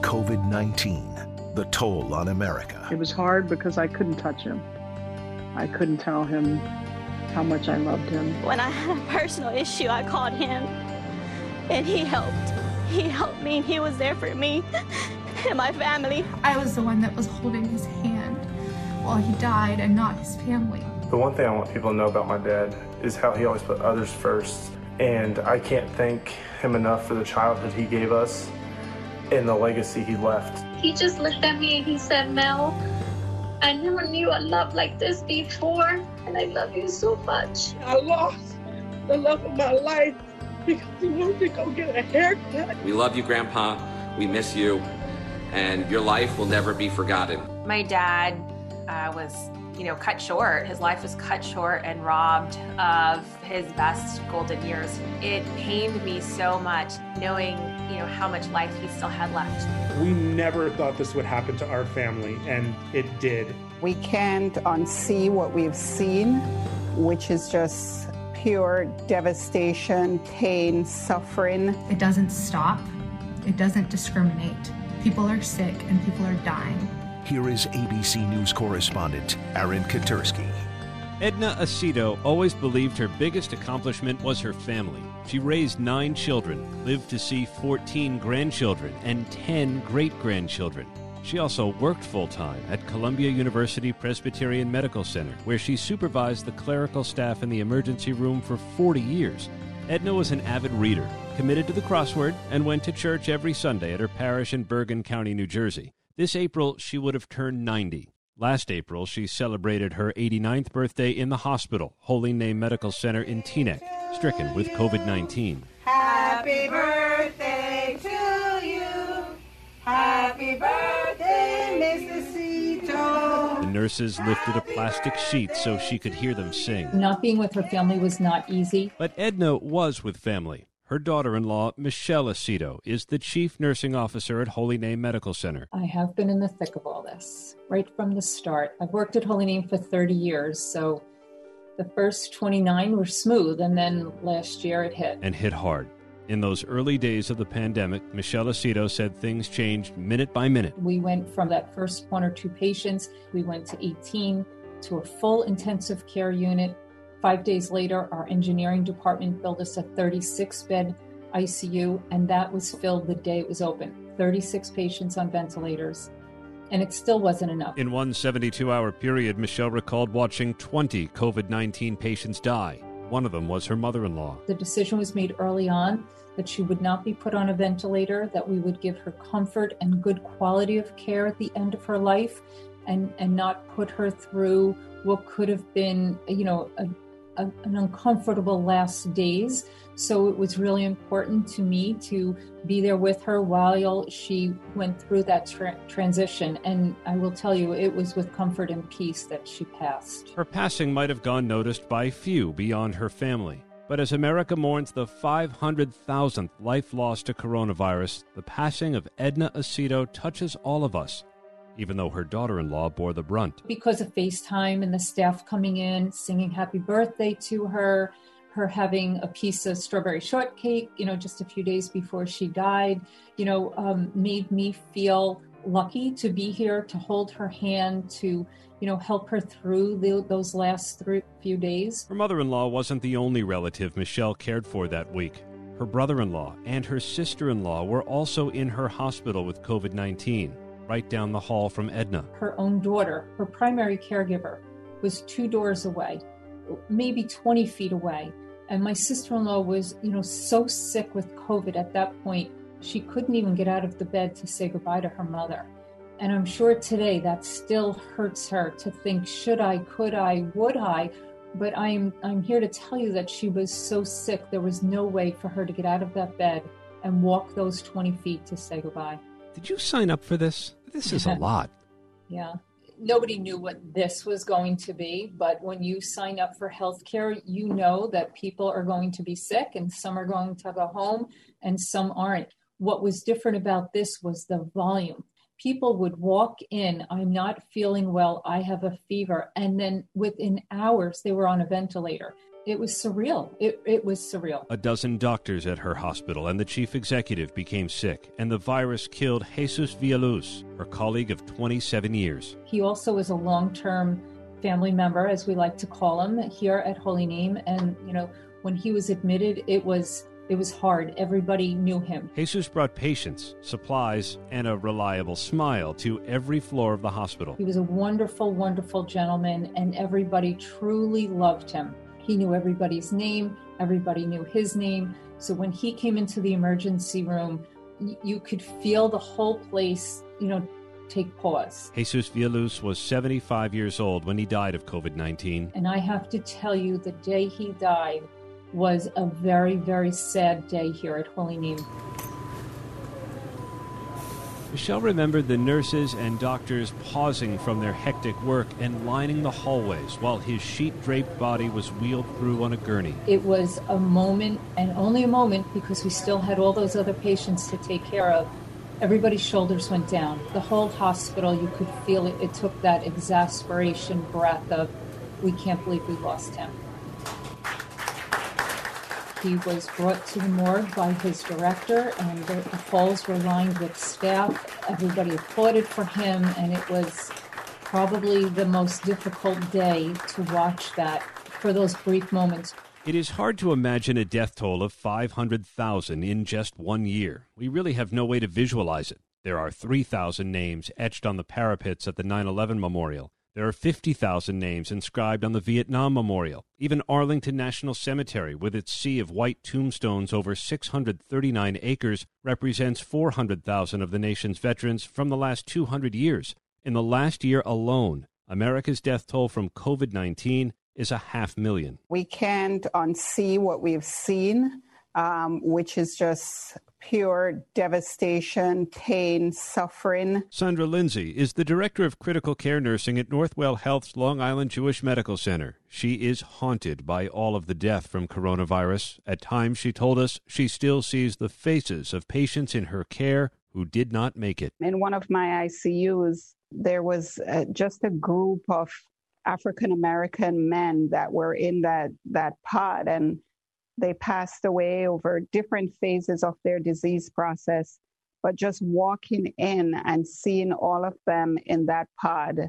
COVID 19, the toll on America. It was hard because I couldn't touch him. I couldn't tell him how much I loved him. When I had a personal issue, I called him and he helped. He helped me and he was there for me and my family. I was the one that was holding his hand while he died and not his family. The one thing I want people to know about my dad is how he always put others first. And I can't thank him enough for the childhood he gave us and the legacy he left. He just looked at me and he said, Mel, I never knew a love like this before, and I love you so much. I lost the love of my life because he wanted to go get a haircut. We love you, Grandpa. We miss you, and your life will never be forgotten. My dad uh, was you know, cut short. His life was cut short and robbed of his best golden years. It pained me so much knowing, you know, how much life he still had left. We never thought this would happen to our family, and it did. We can't unsee what we've seen, which is just pure devastation, pain, suffering. It doesn't stop. It doesn't discriminate. People are sick and people are dying. Here is ABC News correspondent Aaron Katersky. Edna Aceto always believed her biggest accomplishment was her family. She raised nine children, lived to see 14 grandchildren, and 10 great grandchildren. She also worked full time at Columbia University Presbyterian Medical Center, where she supervised the clerical staff in the emergency room for 40 years. Edna was an avid reader, committed to the crossword, and went to church every Sunday at her parish in Bergen County, New Jersey. This April, she would have turned 90. Last April, she celebrated her 89th birthday in the hospital, Holy Name Medical Center in Teaneck, stricken with COVID 19. Happy birthday to you. Happy birthday, Mr. Cito. The nurses lifted a plastic sheet so she could hear them sing. Not being with her family was not easy. But Edna was with family. Her daughter in law, Michelle Aceto, is the chief nursing officer at Holy Name Medical Center. I have been in the thick of all this right from the start. I've worked at Holy Name for 30 years, so the first 29 were smooth, and then last year it hit. And hit hard. In those early days of the pandemic, Michelle Aceto said things changed minute by minute. We went from that first one or two patients, we went to 18 to a full intensive care unit Five days later, our engineering department built us a 36 bed ICU, and that was filled the day it was open 36 patients on ventilators. And it still wasn't enough. In one 72 hour period, Michelle recalled watching 20 COVID 19 patients die. One of them was her mother in law. The decision was made early on that she would not be put on a ventilator, that we would give her comfort and good quality of care at the end of her life, and, and not put her through what could have been, you know, a, a, an uncomfortable last days. So it was really important to me to be there with her while she went through that tra- transition. And I will tell you, it was with comfort and peace that she passed. Her passing might have gone noticed by few beyond her family. But as America mourns the 500,000th life lost to coronavirus, the passing of Edna Aceto touches all of us even though her daughter in law bore the brunt. Because of FaceTime and the staff coming in, singing happy birthday to her, her having a piece of strawberry shortcake, you know, just a few days before she died, you know, um, made me feel lucky to be here to hold her hand to you know help her through the, those last three, few days. Her mother-in-law wasn't the only relative michelle cared for that week. Her brother-in-law and her sister-in-law were also in her hospital with covid-19 right down the hall from Edna. Her own daughter, her primary caregiver, was two doors away, maybe 20 feet away. And my sister in law was, you know, so sick with COVID at that point, she couldn't even get out of the bed to say goodbye to her mother. And I'm sure today that still hurts her to think, should I, could I, would I? But I'm, I'm here to tell you that she was so sick, there was no way for her to get out of that bed and walk those 20 feet to say goodbye. Did you sign up for this? This is a lot. Yeah. Nobody knew what this was going to be, but when you sign up for healthcare, you know that people are going to be sick and some are going to go home and some aren't. What was different about this was the volume. People would walk in, I'm not feeling well, I have a fever, and then within hours they were on a ventilator. It was surreal. It, it was surreal. A dozen doctors at her hospital and the chief executive became sick, and the virus killed Jesus Villaluz, her colleague of 27 years. He also was a long term family member, as we like to call him, here at Holy Name. And, you know, when he was admitted, it was. It was hard. Everybody knew him. Jesus brought patience, supplies, and a reliable smile to every floor of the hospital. He was a wonderful, wonderful gentleman, and everybody truly loved him. He knew everybody's name, everybody knew his name. So when he came into the emergency room, you could feel the whole place, you know, take pause. Jesus Villaluz was 75 years old when he died of COVID 19. And I have to tell you, the day he died was a very, very sad day here at Holy Name. Michelle remembered the nurses and doctors pausing from their hectic work and lining the hallways while his sheet draped body was wheeled through on a gurney. It was a moment, and only a moment, because we still had all those other patients to take care of. Everybody's shoulders went down. The whole hospital, you could feel it. It took that exasperation breath of, we can't believe we lost him. He was brought to the morgue by his director, and the, the halls were lined with staff. Everybody applauded for him, and it was probably the most difficult day to watch that for those brief moments. It is hard to imagine a death toll of 500,000 in just one year. We really have no way to visualize it. There are 3,000 names etched on the parapets at the 9 11 memorial. There are 50,000 names inscribed on the Vietnam Memorial. Even Arlington National Cemetery, with its sea of white tombstones over 639 acres, represents 400,000 of the nation's veterans from the last 200 years. In the last year alone, America's death toll from COVID 19 is a half million. We can't unsee what we've seen, um, which is just pure devastation, pain, suffering. Sandra Lindsay is the director of critical care nursing at Northwell Health's Long Island Jewish Medical Center. She is haunted by all of the death from coronavirus. At times, she told us she still sees the faces of patients in her care who did not make it. In one of my ICUs, there was uh, just a group of African American men that were in that that pod and they passed away over different phases of their disease process but just walking in and seeing all of them in that pod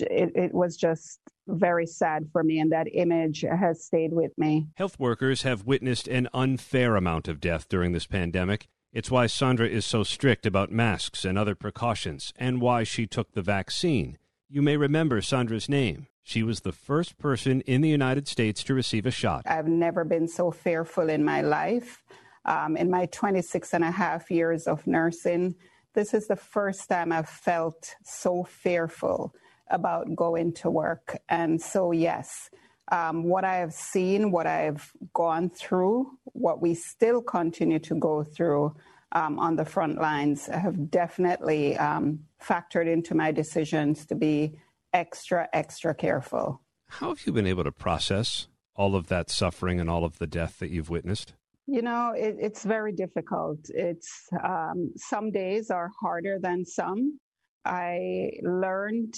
it, it, was just very sad for me and that image has stayed with me. Health workers have witnessed an unfair amount of death during this pandemic. It's why sandra is so strict about masks and other precautions and why she took the vaccine. You may remember Sandra's name. She was the first person in the United States to receive a shot. I've never been so fearful in my life. Um, in my 26 and a half years of nursing, this is the first time I've felt so fearful about going to work. And so, yes, um, what I have seen, what I've gone through, what we still continue to go through um, on the front lines have definitely um, factored into my decisions to be extra, extra careful. How have you been able to process all of that suffering and all of the death that you've witnessed? You know, it, it's very difficult. It's um, some days are harder than some. I learned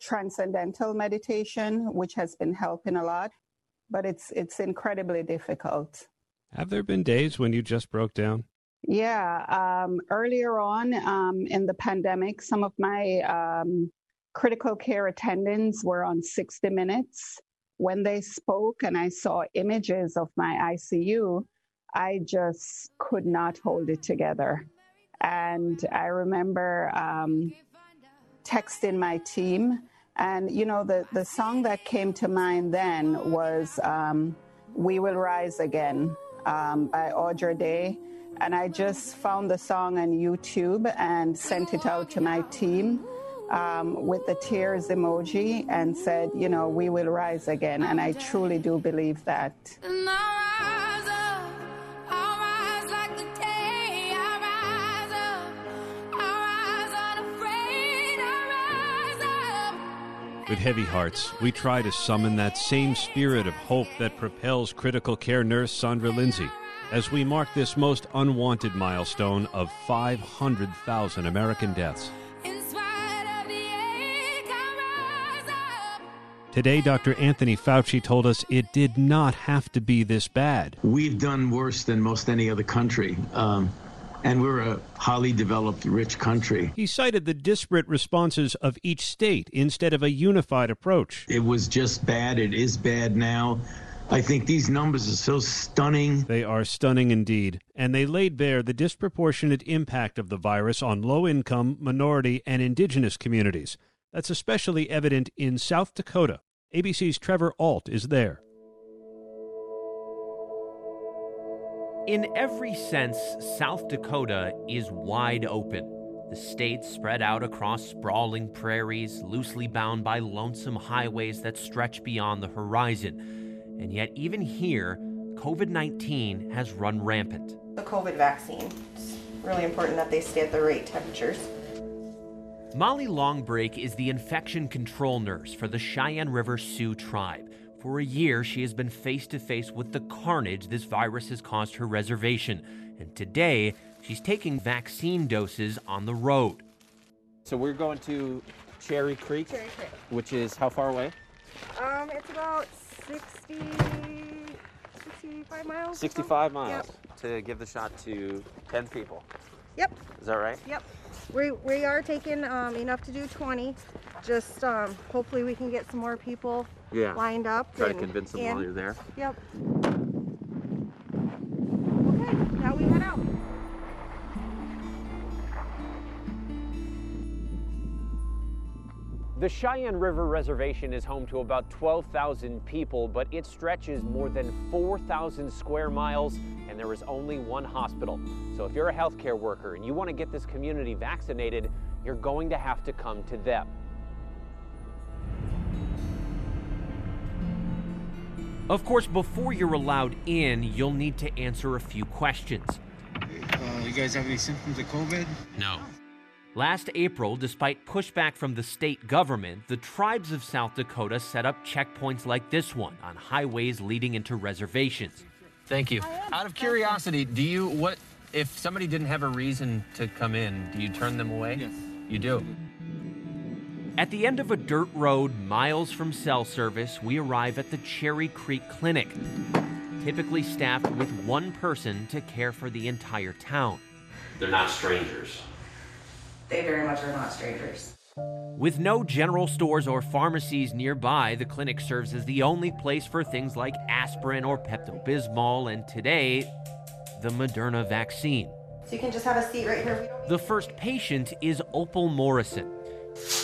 transcendental meditation, which has been helping a lot, but it's it's incredibly difficult. Have there been days when you just broke down? Yeah, um, earlier on um, in the pandemic, some of my um, critical care attendants were on 60 Minutes. When they spoke and I saw images of my ICU, I just could not hold it together. And I remember um, texting my team. And, you know, the, the song that came to mind then was um, We Will Rise Again um, by Andra Day. And I just found the song on YouTube and sent it out to my team um, with the tears emoji and said, you know, we will rise again. And I truly do believe that. With heavy hearts, we try to summon that same spirit of hope that propels critical care nurse Sandra Lindsay as we mark this most unwanted milestone of 500,000 American deaths. Today, Dr. Anthony Fauci told us it did not have to be this bad. We've done worse than most any other country. Um, and we're a highly developed, rich country. He cited the disparate responses of each state instead of a unified approach. It was just bad. It is bad now. I think these numbers are so stunning. They are stunning indeed, and they laid bare the disproportionate impact of the virus on low income, minority, and indigenous communities. That's especially evident in South Dakota. ABC's Trevor Ault is there. In every sense, South Dakota is wide open. The state spread out across sprawling prairies, loosely bound by lonesome highways that stretch beyond the horizon. And yet, even here, COVID 19 has run rampant. The COVID vaccine. It's really important that they stay at the right temperatures. Molly Longbreak is the infection control nurse for the Cheyenne River Sioux tribe. For a year, she has been face to face with the carnage this virus has caused her reservation. And today, she's taking vaccine doses on the road. So we're going to Cherry Creek, Cherry Creek. which is how far away? Um, it's about 60, 65 miles. 65 miles Yep. to give the shot to 10 people. Yep. Is that right? Yep. We, we are taking um, enough to do 20. Just um, hopefully we can get some more people Yeah. lined up. Try to convince them and- while you're there. Yep. Okay, now we head out. The Cheyenne River Reservation is home to about 12,000 people, but it stretches more than 4,000 square miles, and there is only one hospital. So if you're a healthcare worker and you want to get this community vaccinated, you're going to have to come to them. Of course, before you're allowed in, you'll need to answer a few questions. Uh, you guys have any symptoms of COVID? No. Last April, despite pushback from the state government, the tribes of South Dakota set up checkpoints like this one on highways leading into reservations. Thank you. Out of curiosity, do you what if somebody didn't have a reason to come in, do you turn them away? Yes. You do. At the end of a dirt road miles from cell service, we arrive at the Cherry Creek Clinic, typically staffed with one person to care for the entire town. They're not strangers. They very much are not strangers. With no general stores or pharmacies nearby, the clinic serves as the only place for things like aspirin or Pepto Bismol, and today, the Moderna vaccine. So you can just have a seat right here. The first patient is Opal Morrison.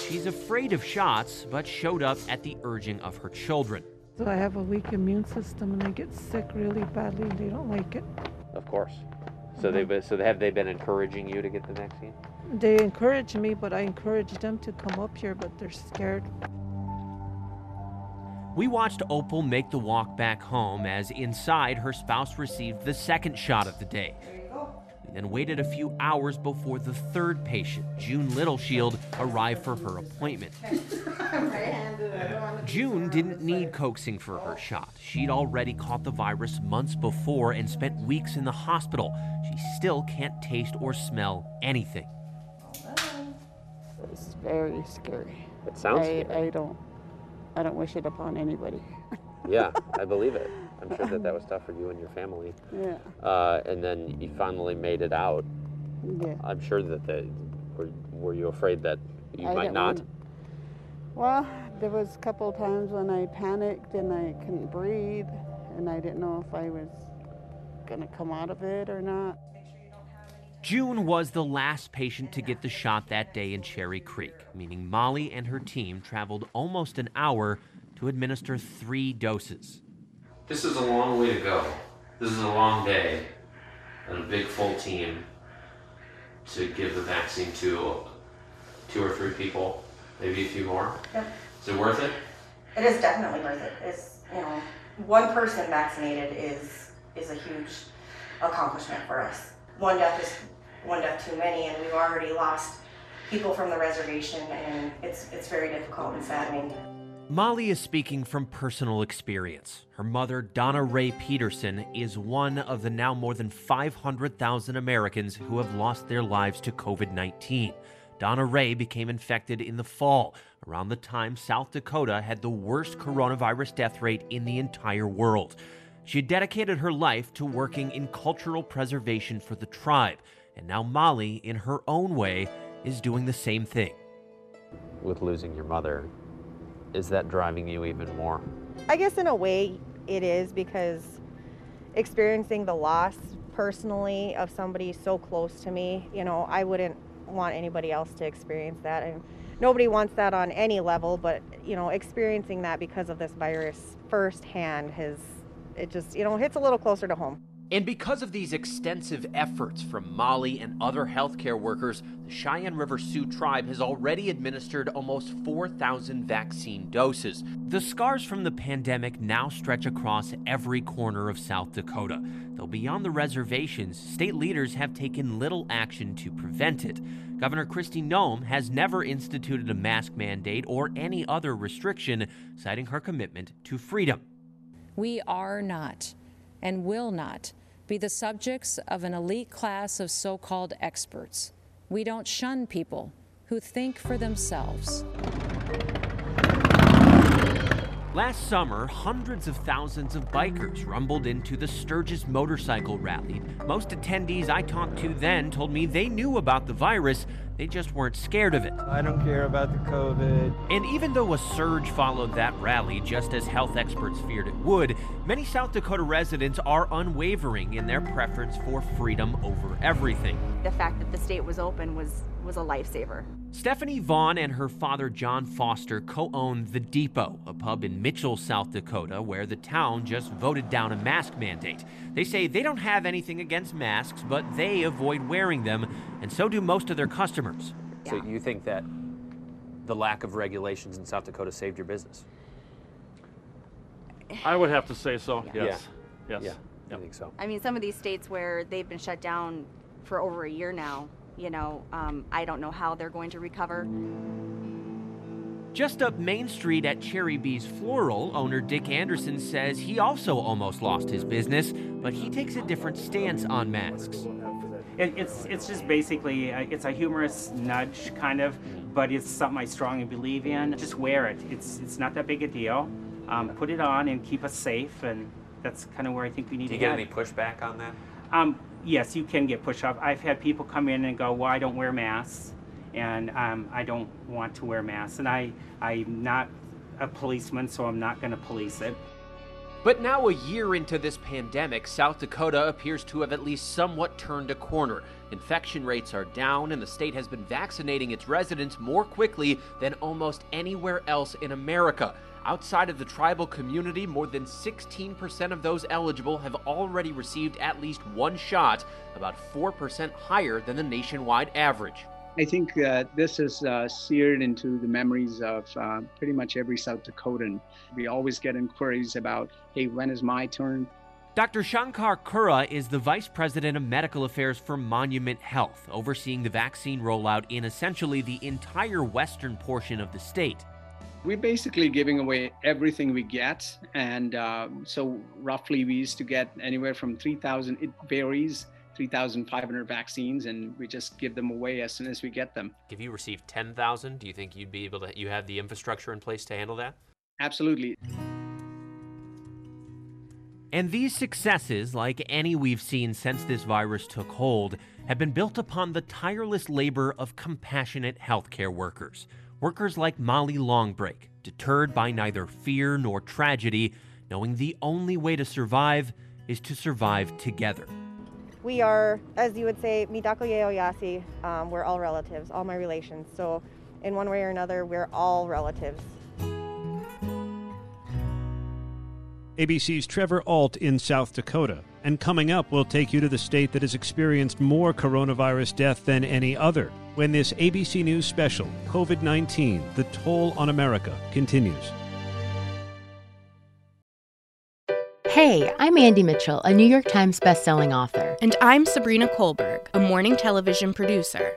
She's afraid of shots, but showed up at the urging of her children. So I have a weak immune system and I get sick really badly and they don't like it. Of course. So they've mm-hmm. so have they been encouraging you to get the vaccine? They encourage me, but I encourage them to come up here, but they're scared. We watched Opal make the walk back home as inside her spouse received the second shot of the day. We then waited a few hours before the third patient, June Littleshield, arrived for her appointment. June didn't need coaxing for her shot. She'd already caught the virus months before and spent weeks in the hospital. She still can't taste or smell anything. It's very scary. It sounds I, scary. I don't I don't wish it upon anybody. Yeah, I believe it. I'm sure that that was tough for you and your family. Yeah. Uh, and then you finally made it out. Yeah. I'm sure that the were, were you afraid that you I might didn't want- Well, there was a couple of times when I panicked and I couldn't breathe and I didn't know if I was gonna come out of it or not. June was the last patient to get the shot that day in Cherry Creek, meaning Molly and her team traveled almost an hour to administer three doses. This is a long way to go. This is a long day and a big full team to give the vaccine to two or three people, maybe a few more. Yep. Is it worth it? It is definitely worth it. It's you know, one person vaccinated is is a huge accomplishment for us. One death is one death too many, and we've already lost people from the reservation, and it's it's very difficult and saddening. Molly is speaking from personal experience. Her mother, Donna Ray Peterson, is one of the now more than 500,000 Americans who have lost their lives to COVID 19. Donna Ray became infected in the fall, around the time South Dakota had the worst coronavirus death rate in the entire world. She had dedicated her life to working in cultural preservation for the tribe, and now Molly, in her own way, is doing the same thing. With losing your mother, is that driving you even more? I guess in a way it is because experiencing the loss personally of somebody so close to me, you know, I wouldn't want anybody else to experience that. And nobody wants that on any level, but, you know, experiencing that because of this virus firsthand has, it just, you know, hits a little closer to home. And because of these extensive efforts from Molly and other healthcare workers, the Cheyenne River Sioux tribe has already administered almost 4,000 vaccine doses. The scars from the pandemic now stretch across every corner of South Dakota. Though beyond the reservations, state leaders have taken little action to prevent it. Governor Kristi Noem has never instituted a mask mandate or any other restriction, citing her commitment to freedom. We are not and will not be the subjects of an elite class of so called experts. We don't shun people who think for themselves. Last summer, hundreds of thousands of bikers rumbled into the Sturgis motorcycle rally. Most attendees I talked to then told me they knew about the virus, they just weren't scared of it. I don't care about the COVID. And even though a surge followed that rally, just as health experts feared it would, many South Dakota residents are unwavering in their preference for freedom over everything. The fact that the state was open was was a lifesaver. Stephanie Vaughn and her father John Foster co own The Depot, a pub in Mitchell, South Dakota, where the town just voted down a mask mandate. They say they don't have anything against masks, but they avoid wearing them, and so do most of their customers. So you think that the lack of regulations in South Dakota saved your business? I would have to say so, Yeah. yes. Yes. Yeah, I think so. I mean, some of these states where they've been shut down for over a year now, you know, um, I don't know how they're going to recover. Just up Main Street at Cherry Bee's Floral, owner Dick Anderson says he also almost lost his business, but he takes a different stance on masks. It, it's it's just basically a, it's a humorous nudge kind of, but it's something I strongly believe in. Just wear it. It's it's not that big a deal. Um, put it on and keep us safe, and that's kind of where I think we need Do you to get head. any pushback on that? Um, yes, you can get push up. I've had people come in and go, "Well, I don't wear masks, and um, I don't want to wear masks," and I I'm not a policeman, so I'm not going to police it. But now, a year into this pandemic, South Dakota appears to have at least somewhat turned a corner. Infection rates are down, and the state has been vaccinating its residents more quickly than almost anywhere else in America. Outside of the tribal community, more than 16% of those eligible have already received at least one shot, about 4% higher than the nationwide average. I think that this is uh, seared into the memories of uh, pretty much every South Dakotan. We always get inquiries about, hey, when is my turn? Dr. Shankar Kurra is the Vice President of Medical Affairs for Monument Health, overseeing the vaccine rollout in essentially the entire western portion of the state. We're basically giving away everything we get. And uh, so, roughly, we used to get anywhere from 3,000, it varies, 3,500 vaccines, and we just give them away as soon as we get them. If you received 10,000, do you think you'd be able to, you have the infrastructure in place to handle that? Absolutely. And these successes, like any we've seen since this virus took hold, have been built upon the tireless labor of compassionate healthcare workers. Workers like Molly Longbreak, deterred by neither fear nor tragedy, knowing the only way to survive is to survive together. We are, as you would say, Mitakuye Oyasin. Um, we're all relatives, all my relations. So, in one way or another, we're all relatives. ABC's Trevor Ault in South Dakota. And coming up, we'll take you to the state that has experienced more coronavirus death than any other when this ABC News special, COVID 19 The Toll on America, continues. Hey, I'm Andy Mitchell, a New York Times bestselling author. And I'm Sabrina Kohlberg, a morning television producer.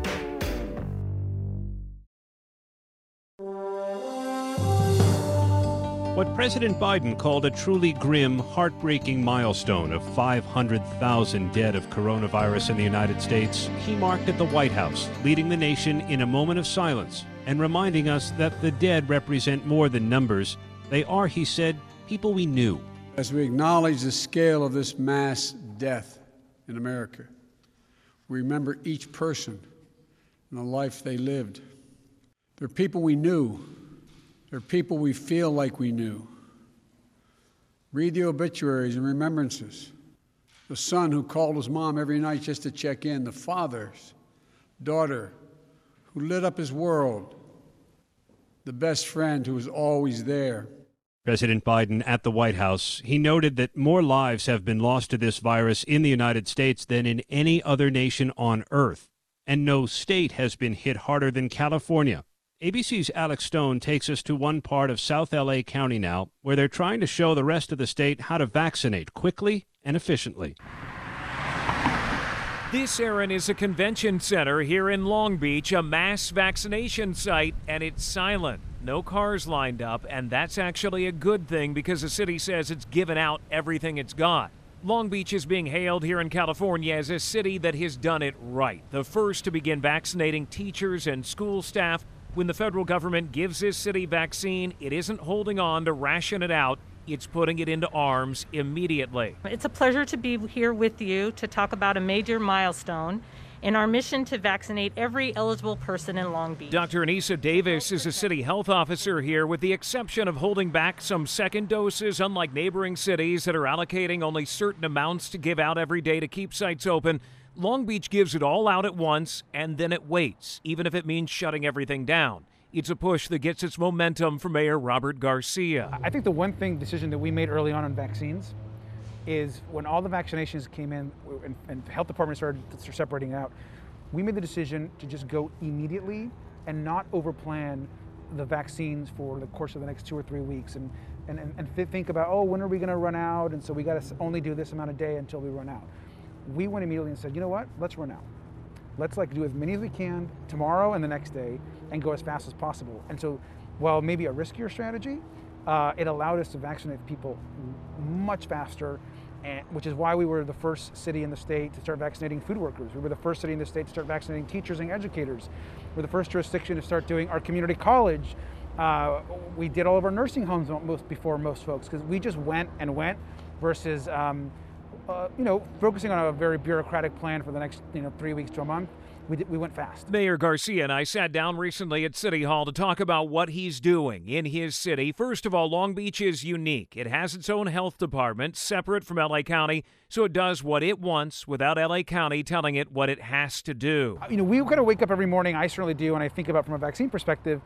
What President Biden called a truly grim, heartbreaking milestone of 500,000 dead of coronavirus in the United States, he marked at the White House, leading the nation in a moment of silence and reminding us that the dead represent more than numbers. They are, he said, people we knew. As we acknowledge the scale of this mass death in America, we remember each person and the life they lived. They're people we knew they're people we feel like we knew. Read the obituaries and remembrances. The son who called his mom every night just to check in, the father's daughter who lit up his world, the best friend who was always there. President Biden at the White House, he noted that more lives have been lost to this virus in the United States than in any other nation on earth, and no state has been hit harder than California. ABC's Alex Stone takes us to one part of South LA County now where they're trying to show the rest of the state how to vaccinate quickly and efficiently. This, Aaron, is a convention center here in Long Beach, a mass vaccination site, and it's silent. No cars lined up, and that's actually a good thing because the city says it's given out everything it's got. Long Beach is being hailed here in California as a city that has done it right. The first to begin vaccinating teachers and school staff when the federal government gives this city vaccine, it isn't holding on to ration it out. It's putting it into arms immediately. It's a pleasure to be here with you to talk about a major milestone in our mission to vaccinate every eligible person in Long Beach. Dr. Anissa Davis is a city health officer here, with the exception of holding back some second doses, unlike neighboring cities that are allocating only certain amounts to give out every day to keep sites open. Long Beach gives it all out at once and then it waits, even if it means shutting everything down. It's a push that gets its momentum from Mayor Robert Garcia. I think the one thing decision that we made early on on vaccines is when all the vaccinations came in and, and health department started separating out, we made the decision to just go immediately and not overplan the vaccines for the course of the next two or three weeks and, and, and, and think about, oh, when are we going to run out? And so we got to only do this amount of day until we run out we went immediately and said, you know what? Let's run out. Let's like do as many as we can tomorrow and the next day and go as fast as possible. And so, while maybe a riskier strategy, uh, it allowed us to vaccinate people much faster, and, which is why we were the first city in the state to start vaccinating food workers. We were the first city in the state to start vaccinating teachers and educators. We're the first jurisdiction to start doing our community college. Uh, we did all of our nursing homes most, before most folks because we just went and went versus um, uh, you know, focusing on a very bureaucratic plan for the next, you know, three weeks to a month, we, did, we went fast. Mayor Garcia and I sat down recently at City Hall to talk about what he's doing in his city. First of all, Long Beach is unique. It has its own health department, separate from LA County, so it does what it wants without LA County telling it what it has to do. You know, we kind of wake up every morning, I certainly do, and I think about from a vaccine perspective,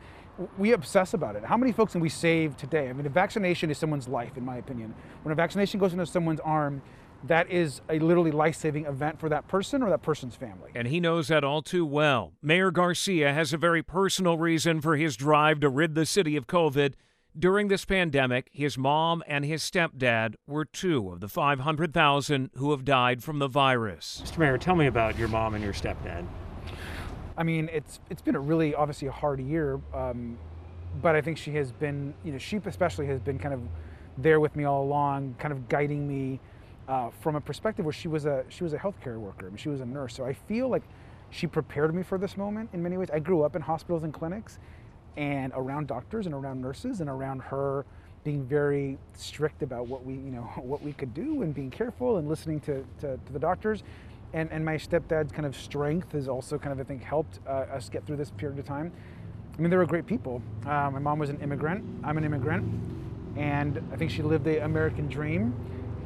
we obsess about it. How many folks can we save today? I mean, a vaccination is someone's life, in my opinion. When a vaccination goes into someone's arm, that is a literally life saving event for that person or that person's family. And he knows that all too well. Mayor Garcia has a very personal reason for his drive to rid the city of COVID. During this pandemic, his mom and his stepdad were two of the 500,000 who have died from the virus. Mr. Mayor, tell me about your mom and your stepdad. I mean, it's it's been a really obviously a hard year, um, but I think she has been, you know, she especially has been kind of there with me all along, kind of guiding me uh, from a perspective where she was a she was a healthcare worker. I mean, she was a nurse, so I feel like she prepared me for this moment in many ways. I grew up in hospitals and clinics, and around doctors and around nurses and around her being very strict about what we you know what we could do and being careful and listening to, to, to the doctors. And, and my stepdad's kind of strength has also kind of I think helped uh, us get through this period of time. I mean, they were great people. Uh, my mom was an immigrant. I'm an immigrant, and I think she lived the American dream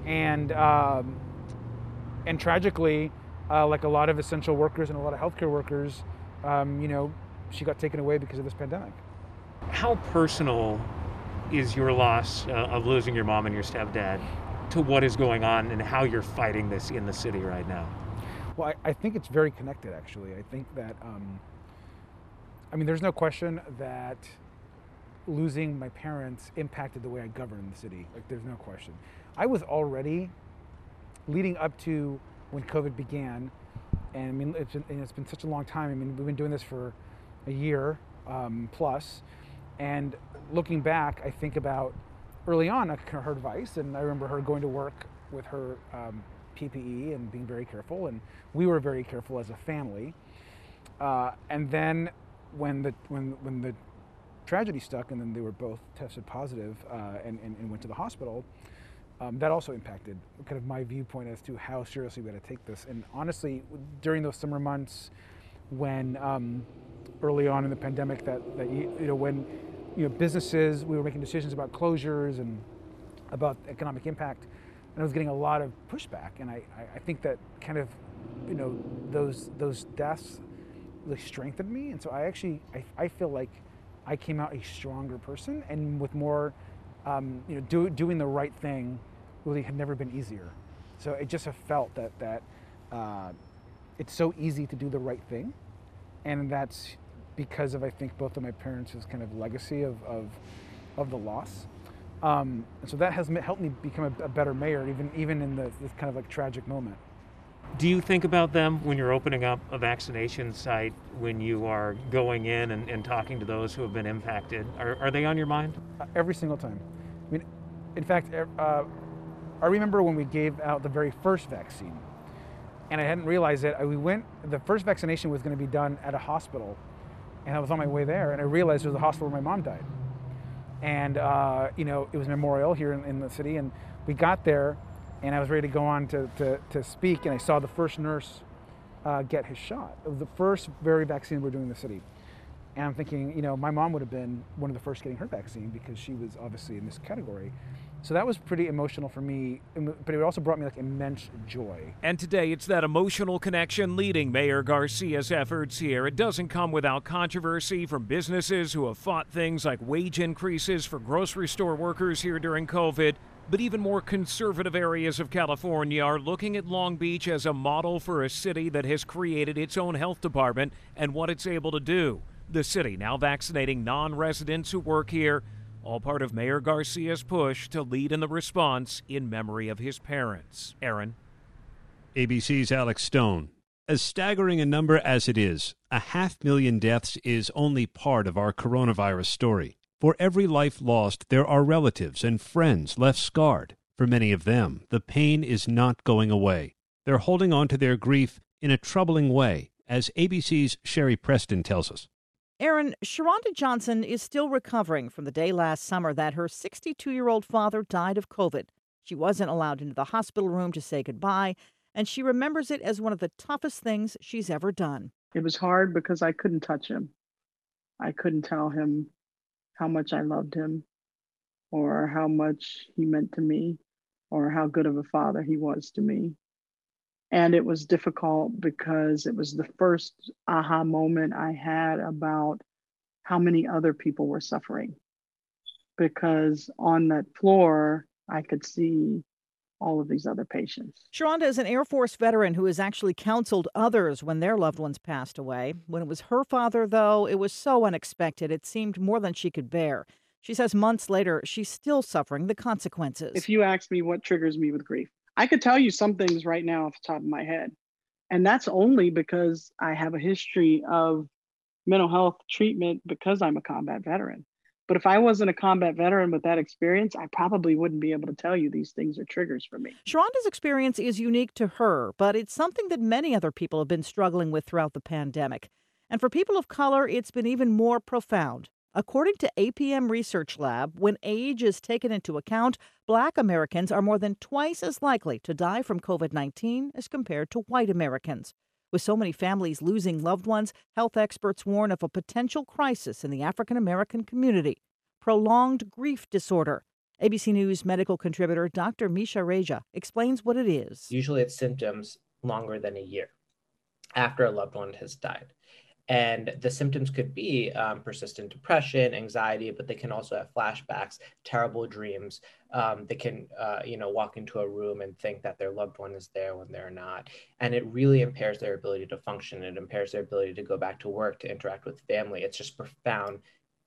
and um, and tragically, uh, like a lot of essential workers and a lot of healthcare workers, um, you know, she got taken away because of this pandemic. How personal is your loss uh, of losing your mom and your stepdad to what is going on and how you're fighting this in the city right now? Well, I, I think it's very connected, actually. I think that, um, I mean, there's no question that losing my parents impacted the way I govern the city. Like, there's no question. I was already leading up to when COVID began, and I mean, it's been, it's been such a long time. I mean, we've been doing this for a year um, plus, and looking back, I think about early on her advice, and I remember her going to work with her um, PPE and being very careful, and we were very careful as a family. Uh, and then when the when when the tragedy stuck, and then they were both tested positive uh, and, and, and, went to the hospital. Um, that also impacted kind of my viewpoint as to how seriously we had to take this. And honestly, during those summer months, when um, early on in the pandemic, that, that you, you know when you know businesses we were making decisions about closures and about economic impact, and I was getting a lot of pushback. And I, I think that kind of you know those those deaths really strengthened me. And so I actually I, I feel like I came out a stronger person and with more, um, you know, do, doing the right thing really had never been easier. So it just have felt that that uh, it's so easy to do the right thing, and that's because of I think both of my parents' kind of legacy of of, of the loss. Um, and so that has helped me become a, a better mayor, even even in the, this kind of like tragic moment. Do you think about them when you're opening up a vaccination site, when you are going in and, and talking to those who have been impacted? Are, are they on your mind? Uh, every single time. I mean, in fact, uh, I remember when we gave out the very first vaccine, and I hadn't realized it. We went, the first vaccination was going to be done at a hospital, and I was on my way there, and I realized it was the hospital where my mom died. And, uh, you know, it was Memorial here in, in the city, and we got there, and I was ready to go on to, to, to speak, and I saw the first nurse uh, get his shot. It was the first very vaccine we're doing in the city. And I'm thinking, you know, my mom would have been one of the first getting her vaccine because she was obviously in this category. So that was pretty emotional for me, but it also brought me like immense joy. And today it's that emotional connection leading Mayor Garcia's efforts here. It doesn't come without controversy from businesses who have fought things like wage increases for grocery store workers here during COVID but even more conservative areas of California are looking at Long Beach as a model for a city that has created its own health department and what it's able to do. The city now vaccinating non residents who work here, all part of Mayor Garcia's push to lead in the response in memory of his parents. Aaron. ABC's Alex Stone. As staggering a number as it is, a half million deaths is only part of our coronavirus story. For every life lost, there are relatives and friends left scarred. For many of them, the pain is not going away. They're holding on to their grief in a troubling way, as ABC's Cheri Preston tells us. Aaron, Sharonda Johnson is still recovering from the day last summer that her 62 year old father died of COVID. She wasn't allowed into the hospital room to say goodbye, and she remembers it as one of the toughest things she's ever done. It was hard because I couldn't touch him. I couldn't tell him how much I loved him or how much he meant to me or how good of a father he was to me. And it was difficult because it was the first aha moment I had about how many other people were suffering. Because on that floor, I could see all of these other patients. Sharonda is an Air Force veteran who has actually counseled others when their loved ones passed away. When it was her father, though, it was so unexpected, it seemed more than she could bear. She says months later, she's still suffering the consequences. If you ask me what triggers me with grief, I could tell you some things right now off the top of my head. And that's only because I have a history of mental health treatment because I'm a combat veteran. But if I wasn't a combat veteran with that experience, I probably wouldn't be able to tell you these things are triggers for me. Sharonda's experience is unique to her, but it's something that many other people have been struggling with throughout the pandemic. And for people of color, it's been even more profound. According to APM Research Lab, when age is taken into account, black Americans are more than twice as likely to die from COVID 19 as compared to white Americans. With so many families losing loved ones, health experts warn of a potential crisis in the African American community prolonged grief disorder. ABC News medical contributor Dr. Misha Reja explains what it is. Usually it's symptoms longer than a year after a loved one has died. And the symptoms could be um, persistent depression, anxiety, but they can also have flashbacks, terrible dreams. Um, they can, uh, you know, walk into a room and think that their loved one is there when they're not. And it really impairs their ability to function. It impairs their ability to go back to work, to interact with family. It's just profound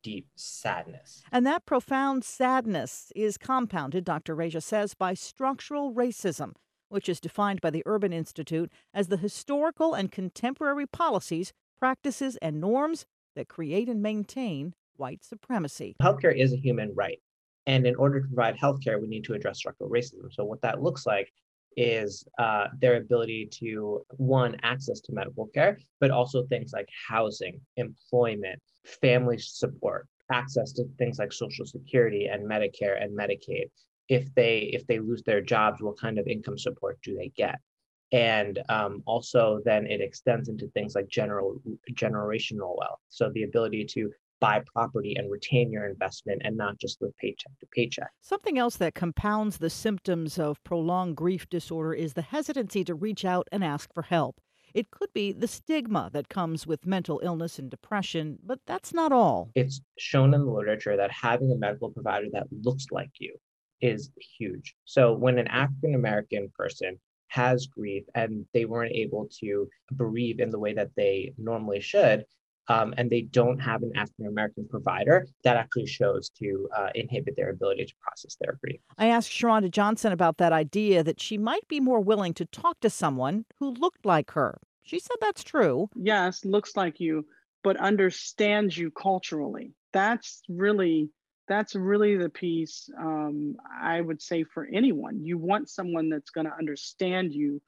deep sadness. And that profound sadness is compounded, Dr. Raja says, by structural racism, which is defined by the Urban Institute as the historical and contemporary policies practices, and norms that create and maintain white supremacy. Healthcare is a human right. And in order to provide healthcare, we need to address structural racism. So, what that looks like is uh, their ability to, one, access to medical care, but also things like housing, employment, family support, access to things like Social Security and Medicare and Medicaid. If they if they lose their jobs, what kind of income support do they get? And um, also then it extends into things like general generational wealth so the ability to buy property and retain your investment and not just live paycheck to paycheck something else that compounds the symptoms of prolonged grief disorder is the hesitancy to reach out and ask for help it could be the stigma that comes with mental illness and depression, but that's not all. It's shown in the literature that having a medical provider that looks like you is huge. So when an African American person has grief and they weren't able to bereave in the way that they normally should, um, and they don't have an African American provider, that actually shows to uh, inhibit their ability to process their grief. I asked Sharonda Johnson about that idea that she might be more willing to talk to someone who looked like her. She said that's true. Yes, looks like you, but understands you culturally. That's really that's really the piece um, I would say for anyone. You want someone that's going to understand you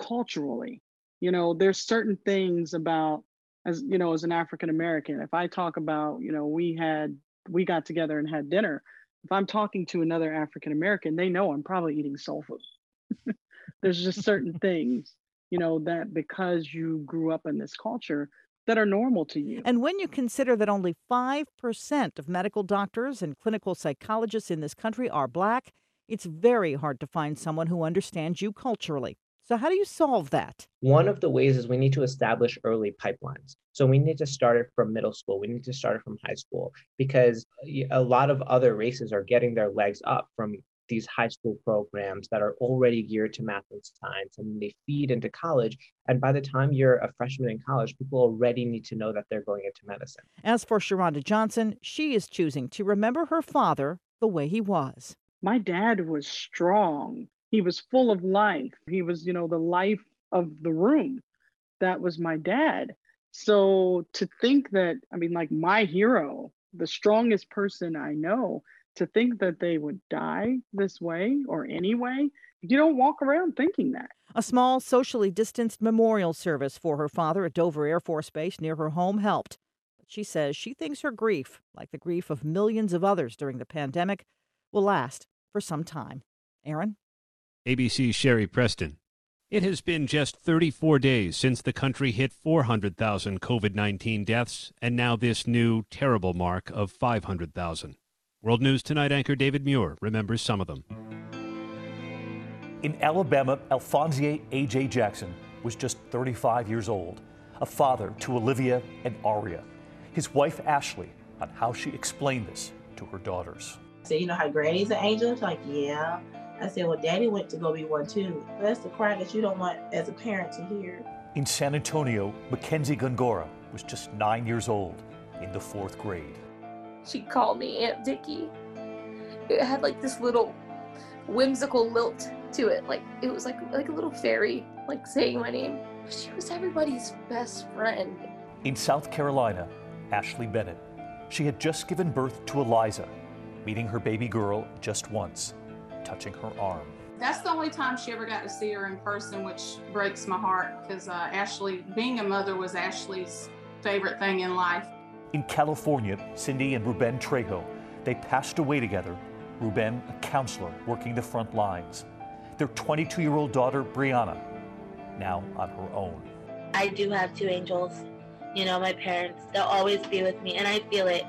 culturally. You know, there's certain things about as you know, as an African American, if I talk about, you know, we had we got together and had dinner. If I'm talking to another African American, they know I'm probably eating soul food. there's just certain things, you know, that because you grew up in this culture, that are normal to you. And when you consider that only 5% of medical doctors and clinical psychologists in this country are black, it's very hard to find someone who understands you culturally. So, how do you solve that? One of the ways is we need to establish early pipelines. So, we need to start it from middle school. We need to start it from high school because uh, a lot of other races are getting their legs up from these high school programs that are already geared to math and science and they feed into college and by the time you're a freshman in college people already need to know that they're going into medicine. As for sharonda johnson she is choosing to remember her father the way he was. My dad was strong. He was full of life. He was you know the life of the room. That was my dad. So to think that i mean like my hero the strongest person i know to think that they would die this way or anyway, you don't walk around thinking that. A small, socially distanced memorial service for her father at Dover Air Force Base near her home helped. But she says she thinks her grief, like the grief of millions of others during the pandemic, will last for some time. Aaron? ABC's Cheri Preston. It has been just 34 days since the country hit 400,000 COVID 19 deaths, and now this new, terrible mark of 500,000. World News Tonight anchor David Muir remembers some of them. In Alabama, Alphonse A.J. Jackson was just 35 years old, a father to Olivia and Aria. His wife, Ashley, on how she explained this to her daughters. I said, You know how Granny's an angel? She's like, Yeah. I said, Well, Daddy went to go be one too. That's the cry that you don't want as a parent to hear. In San Antonio, Mackenzie Gongora was just nine years old in the fourth grade she called me Aunt Vicky. It had like this little whimsical lilt to it, like it was like like a little fairy, like saying my name. She was everybody's best friend. In South Carolina, Ashley Bennett, she had just given birth to Eliza, meeting her baby girl just once, touching her arm. That's the only time she ever got to see her in person, which breaks my heart because uh, Ashley, being a mother, was Ashley's favorite thing in life. In California, Cindy and Ruben Trejo, they passed away together. Ruben, a counselor working the front lines. Their 22 year old daughter, Brianna, now on her own. I do have two angels. You know, my parents, they'll always be with me, and I feel it.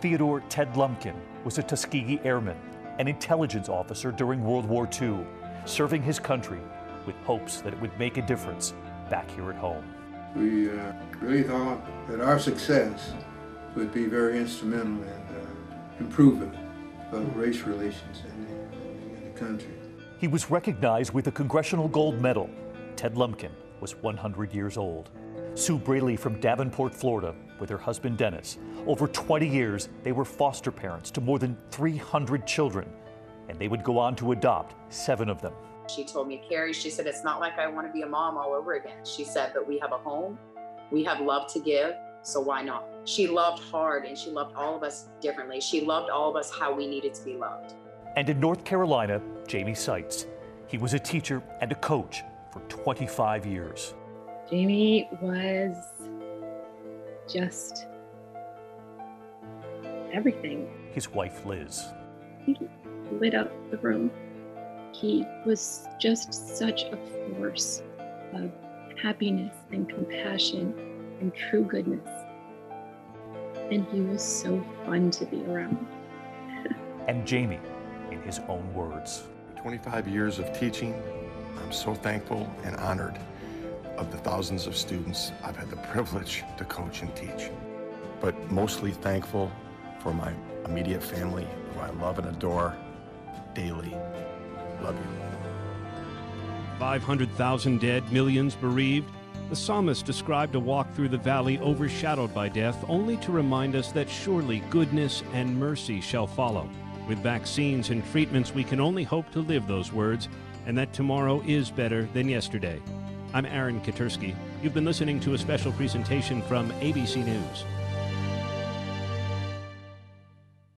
Theodore Ted Lumpkin was a Tuskegee Airman, an intelligence officer during World War II, serving his country with hopes that it would make a difference back here at home. We uh, really thought that our success would be very instrumental in uh, improving of race relations in the, in the country. He was recognized with a Congressional Gold Medal. Ted Lumpkin was 100 years old. Sue Braley from Davenport, Florida, with her husband Dennis. Over 20 years, they were foster parents to more than 300 children, and they would go on to adopt seven of them. She told me, Carrie, she said, it's not like I want to be a mom all over again. She said, but we have a home, we have love to give, so why not? She loved hard and she loved all of us differently. She loved all of us how we needed to be loved. And in North Carolina, Jamie Seitz. He was a teacher and a coach for 25 years. Jamie was just everything. His wife, Liz. He lit up the room. He was just such a force of happiness and compassion and true goodness. And he was so fun to be around. and Jamie, in his own words. 25 years of teaching, I'm so thankful and honored of the thousands of students I've had the privilege to coach and teach. But mostly thankful for my immediate family, who I love and adore daily. Love you. 500,000 dead, millions bereaved. The psalmist described a walk through the valley overshadowed by death, only to remind us that surely goodness and mercy shall follow. With vaccines and treatments, we can only hope to live those words, and that tomorrow is better than yesterday. I'm Aaron Katersky. You've been listening to a special presentation from ABC News.